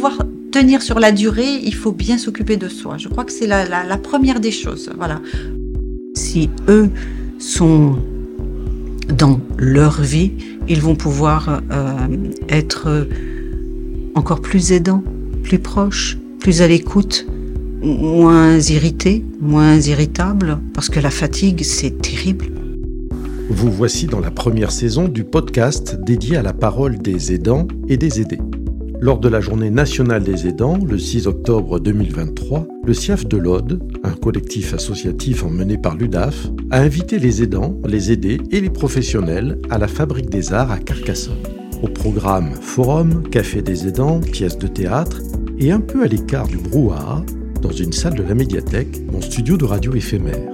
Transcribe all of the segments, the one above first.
pouvoir tenir sur la durée, il faut bien s'occuper de soi. Je crois que c'est la, la, première des choses. Voilà. Si eux sont dans leur vie, ils vont pouvoir euh, être encore plus aidants, plus proches, plus à l'écoute, moins irrités, moins irritables, parce que la fatigue, c'est terrible. Vous voici dans la première saison du podcast dédié à la parole des aidants et des aidés. Lors de la journée nationale des aidants, le 6 octobre 2023, le CIAF de l'Aude, un collectif associatif emmené par l'UDAF, a invité les aidants, les aidés et les professionnels à la Fabrique des Arts à Carcassonne. Au programme forum, café des aidants, pièces de théâtre et un peu à l'écart du brouhaha, dans une salle de la médiathèque, mon studio de radio éphémère.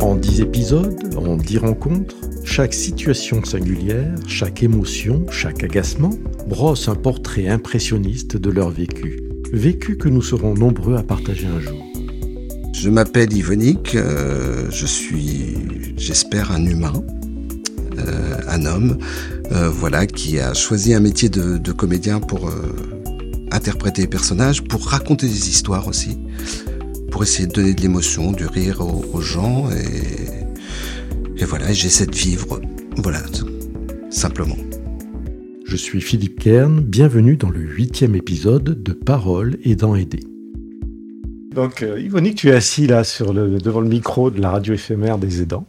En dix épisodes, en dix rencontres, chaque situation singulière, chaque émotion, chaque agacement brosse un portrait impressionniste de leur vécu. Vécu que nous serons nombreux à partager un jour. Je m'appelle Yvonique, euh, je suis, j'espère, un humain, euh, un homme, euh, voilà, qui a choisi un métier de, comédien pour interpréter des personnages, pour raconter des histoires aussi, pour essayer de donner de l'émotion, du rire aux gens et et voilà, j'essaie de vivre. Voilà, simplement. Je suis Philippe Kern, bienvenue dans le huitième épisode de Parole aidant aider. Donc, euh, Yvonique, tu es assis là sur le, devant le micro de la radio éphémère des aidants.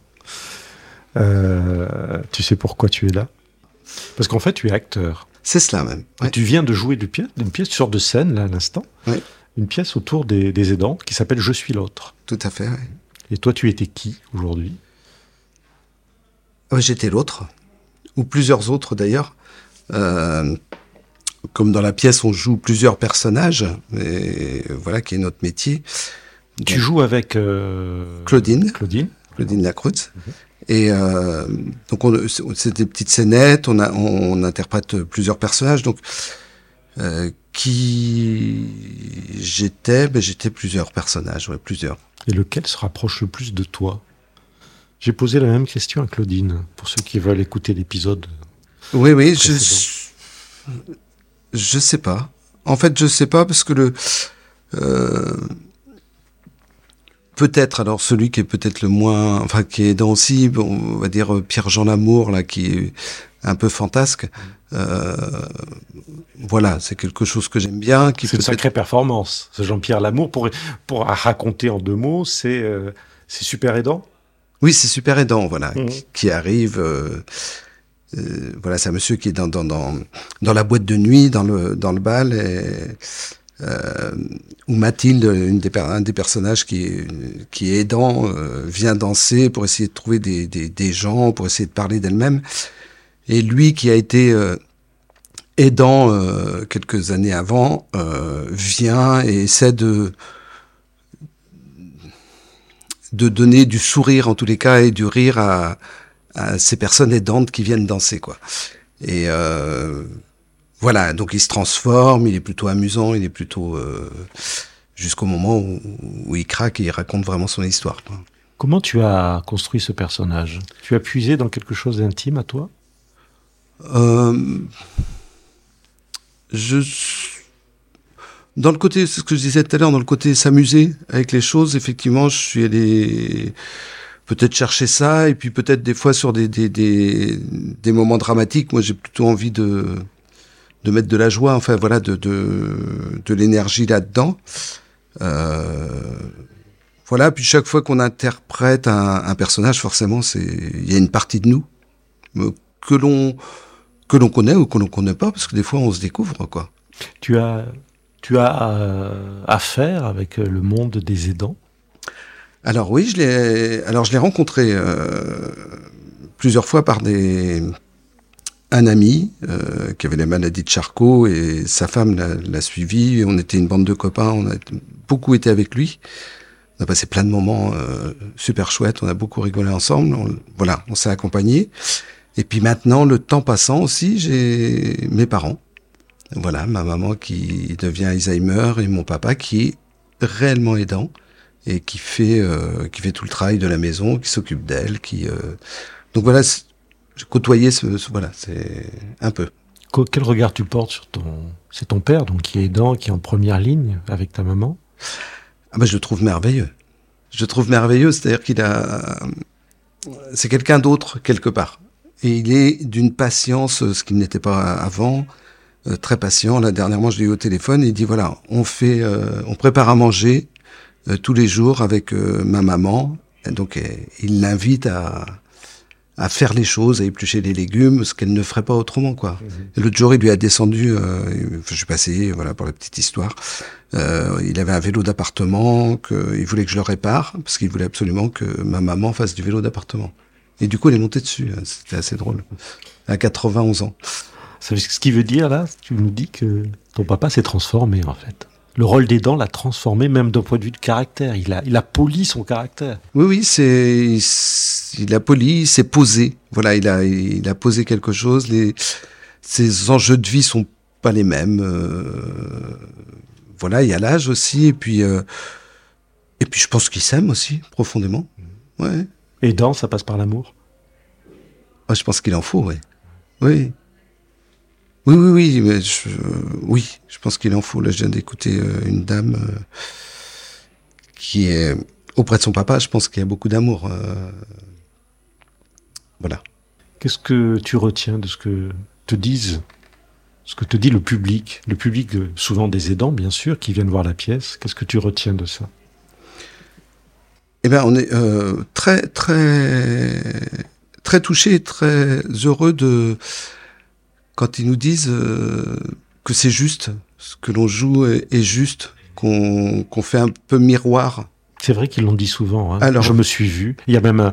Euh, tu sais pourquoi tu es là? Parce qu'en fait, tu es acteur. C'est cela même. Ouais. Tu viens de jouer du pièce, une pièce, tu sors de scène là à l'instant. Ouais. Une pièce autour des, des aidants qui s'appelle Je suis l'autre. Tout à fait. Ouais. Et toi, tu étais qui aujourd'hui? J'étais l'autre, ou plusieurs autres d'ailleurs. Euh, comme dans la pièce, on joue plusieurs personnages, et voilà qui est notre métier. Tu donc, joues avec euh... Claudine. Claudine. Claudine Lacroute. -hmm. Et euh, donc c'est des petites scénettes, on, a, on, on, interprète plusieurs personnages. Donc euh, qui j'étais, ben, j'étais plusieurs personnages, ouais, plusieurs. Et lequel se rapproche le plus de toi? J'ai posé la même question à Claudine, pour ceux qui veulent écouter l'épisode. Oui, oui, je, je sais pas. En fait, je sais pas parce que le, euh, peut-être, alors celui qui est peut-être le moins, enfin, qui est dans aussi, on va dire Pierre-Jean Lamour, là, qui est un peu fantasque. Euh, voilà, c'est quelque chose que j'aime bien. C'est une sacrée performance. Ce Jean-Pierre Lamour, pour, pour raconter en deux mots, c'est euh, super aidant. Oui, c'est super aidant, voilà, mmh. qui arrive. Euh, euh, voilà, c'est un monsieur qui est dans, dans, dans, dans la boîte de nuit, dans le, dans le bal, et, euh, où Mathilde, une des, un des personnages qui est, qui est aidant, vient danser pour essayer de trouver des, des, des gens, pour essayer de parler d'elle-même. Et lui, qui a été aidant quelques années avant, vient et essaie de de donner du sourire en tous les cas et du rire à, à ces personnes aidantes qui viennent danser quoi. Et euh, voilà, donc il se transforme, il est plutôt amusant, il est plutôt euh, jusqu'au moment où, où, il craque et il raconte vraiment son histoire. Quoi. Comment tu as construit ce personnage? Tu as puisé dans quelque chose d'intime à toi? Euh, Je dans le côté, c'est ce que je disais tout à l'heure, dans le côté s'amuser avec les choses, effectivement, je suis allé peut-être chercher ça, et puis peut-être des fois sur des, des, des, moments dramatiques, moi j'ai plutôt envie de, de mettre de la joie, enfin voilà, de, de, l'énergie là-dedans. Euh, voilà, puis chaque fois qu'on interprète un, un personnage, forcément, c'est il y a une partie de nous que l'on que l'on connaît ou que l'on connaît pas, parce que des fois on se découvre quoi. Tu as tu as euh, affaire avec euh, le monde des aidants? Alors oui, je l'ai. Alors je l'ai rencontré euh, plusieurs fois par des un ami qui avait la maladie de Charcot et sa femme l'a suivi. On était une bande de copains. On a beaucoup été avec lui. On a passé plein de moments super chouettes. On a beaucoup rigolé ensemble. Voilà, on s'est accompagnés. Et puis maintenant, le temps passant aussi, j'ai mes parents voilà, ma maman qui devient Alzheimer et mon papa qui est réellement aidant et qui fait euh, qui fait tout le travail de la maison, qui s'occupe d'elle, qui euh... donc voilà, j'ai côtoyé ce, ce voilà, c'est un peu. Quel regard tu portes sur ton... C'est ton père, donc qui est aidant, qui est en première ligne avec ta maman? Ah ben, Je le trouve merveilleux. Je le trouve merveilleux, c'est-à-dire qu'il a... C'est quelqu'un d'autre quelque part. Et il est d'une patience, ce qu'il n'était pas avant, euh, très patient. Là, dernièrement, je l'ai eu au téléphone et il dit, voilà, on fait, euh, on prépare à manger euh, tous les jours avec ma maman. Et donc, il l'invite à, à faire les choses, à éplucher les légumes, ce qu'elle ne ferait pas autrement, quoi. Mhm. L'autre jour, il lui a descendu, je suis passé, voilà, pour la petite histoire. il avait un vélo d'appartement il voulait que je le répare parce qu'il voulait absolument que ma maman fasse du vélo d'appartement. Et du coup, elle est montée dessus. Hein. C'était assez drôle. À 91 ans. Ce qui veut dire, là, tu nous dis que ton papa s'est transformé, en fait. Le rôle des dents l'a transformé, même d'un point de vue de caractère. Il a, il a poli son caractère. Oui, oui, c'est, il a poli, il s'est posé. Voilà, il a, il a posé quelque chose. Les, ses enjeux de vie sont pas les mêmes. Euh, voilà, il y a l'âge aussi, et puis, euh, et puis je pense qu'il s'aime aussi profondément. Ouais. Et dans, ça passe par l'amour? Ah, Je pense qu'il en faut, oui. Oui. Oui, oui, oui, je, oui, je pense qu'il en faut. Là, je viens d'écouter euh, une dame euh, qui est auprès de son papa. Je pense qu'il y a beaucoup d'amour. Euh, voilà. Qu'est-ce que tu retiens de ce que te disent, ce que te dit le public, le public souvent des aidants, bien sûr, qui viennent voir la pièce. Qu'est-ce que tu retiens de ça? Eh bien, on est euh, très, très, très touché, très heureux de quand ils nous disent euh, que c'est juste, ce que l'on joue est, juste, qu'on fait un peu miroir. C'est vrai qu'ils l'ont dit souvent. Hein. Alors, je me suis vu. Il y a même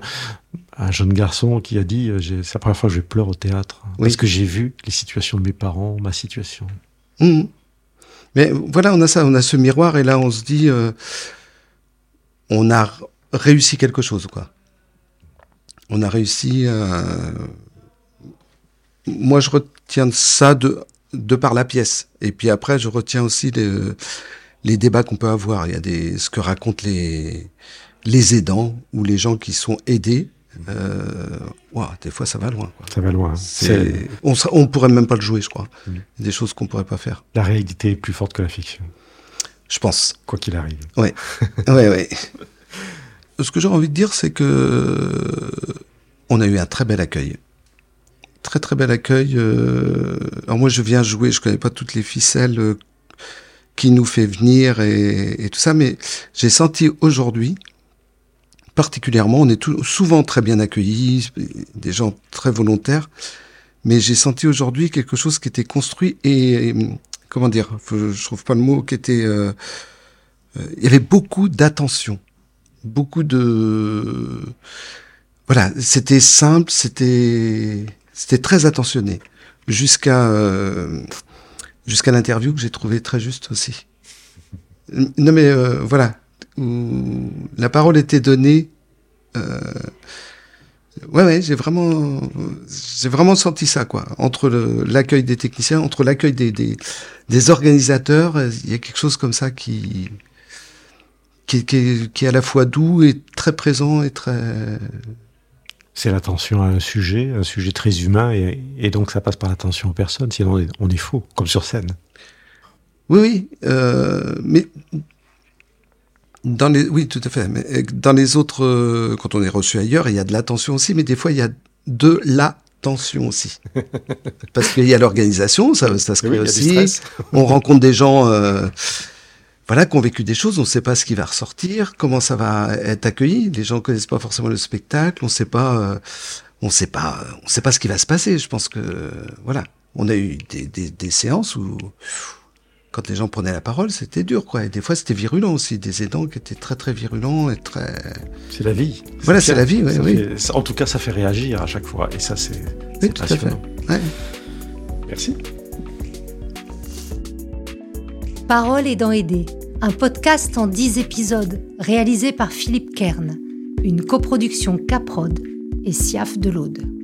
un, jeune garçon qui a dit euh, c'est la première fois que je pleure au théâtre parce que j'ai vu les situations de mes parents, ma situation. Mmh. Mais voilà, on a ça, on a ce miroir et là on se dit, on a réussi quelque chose, quoi. On a réussi. à... Moi, je retiens ça de, de par la pièce. Et puis après, je retiens aussi les, les débats qu'on peut avoir. Il y a des, ce que racontent les, les aidants ou les gens qui sont aidés. Euh, des fois, ça va loin. Quoi. Ça va loin. On, on pourrait même pas le jouer, je crois. Mm. Des choses qu'on pourrait pas faire. La réalité est plus forte que la fiction. Je pense. Quoi qu'il arrive. Oui, oui, oui ce que j'ai envie de dire, c'est que on a eu un très bel accueil. Très très bel accueil. Euh, alors moi je viens jouer, je connais pas toutes les ficelles euh, qui nous fait venir et, tout ça, mais j'ai senti aujourd'hui, particulièrement, on est souvent très bien accueillis, des gens très volontaires, mais j'ai senti aujourd'hui quelque chose qui était construit et, comment dire, je trouve pas le mot, qui était, euh, il y avait beaucoup d'attention beaucoup de voilà, c'était simple, c'était c'était très attentionné jusqu'à euh, jusqu'à l'interview que j'ai trouvé très juste aussi. Non mais euh, voilà, où la parole était donnée. Euh, ouais ouais, j'ai vraiment j'ai vraiment senti ça quoi. Entre l'accueil des techniciens, entre l'accueil des, des des organisateurs, il y a quelque chose comme ça qui qui, est à la fois doux et très présent et très. C'est l'attention à un sujet, un sujet très humain, et, donc ça passe par l'attention aux personnes, sinon on est, faux, comme sur scène. Oui, oui, euh, mais dans les, oui, tout à fait. Mais dans les autres, euh, quand on est reçu ailleurs, il y a de l'attention aussi, mais des fois il y a de l'attention aussi. Parce qu'il y a l'organisation, ça, ça se crée aussi. On rencontre des gens. Euh, voilà, qui ont vécu des choses, on ne sait pas ce qui va ressortir, comment ça va être accueilli. Les gens connaissent pas forcément le spectacle, on sait pas, euh, on sait pas, on sait pas ce qui va se passer. Je pense que voilà, on a eu des, des, des séances où quand les gens prenaient la parole, c'était dur, quoi. Et des fois, c'était virulent aussi, des aidants qui étaient très très virulents et très. C'est la vie. Voilà, c'est la vie, oui. en tout cas, ça fait réagir à chaque fois, et ça, c'est. Oui, tout à fait. Ouais. Merci. Parole aidant aider, un podcast en 10 épisodes réalisé par Philippe Kern, une coproduction Caprod et Siaf de l'Aude.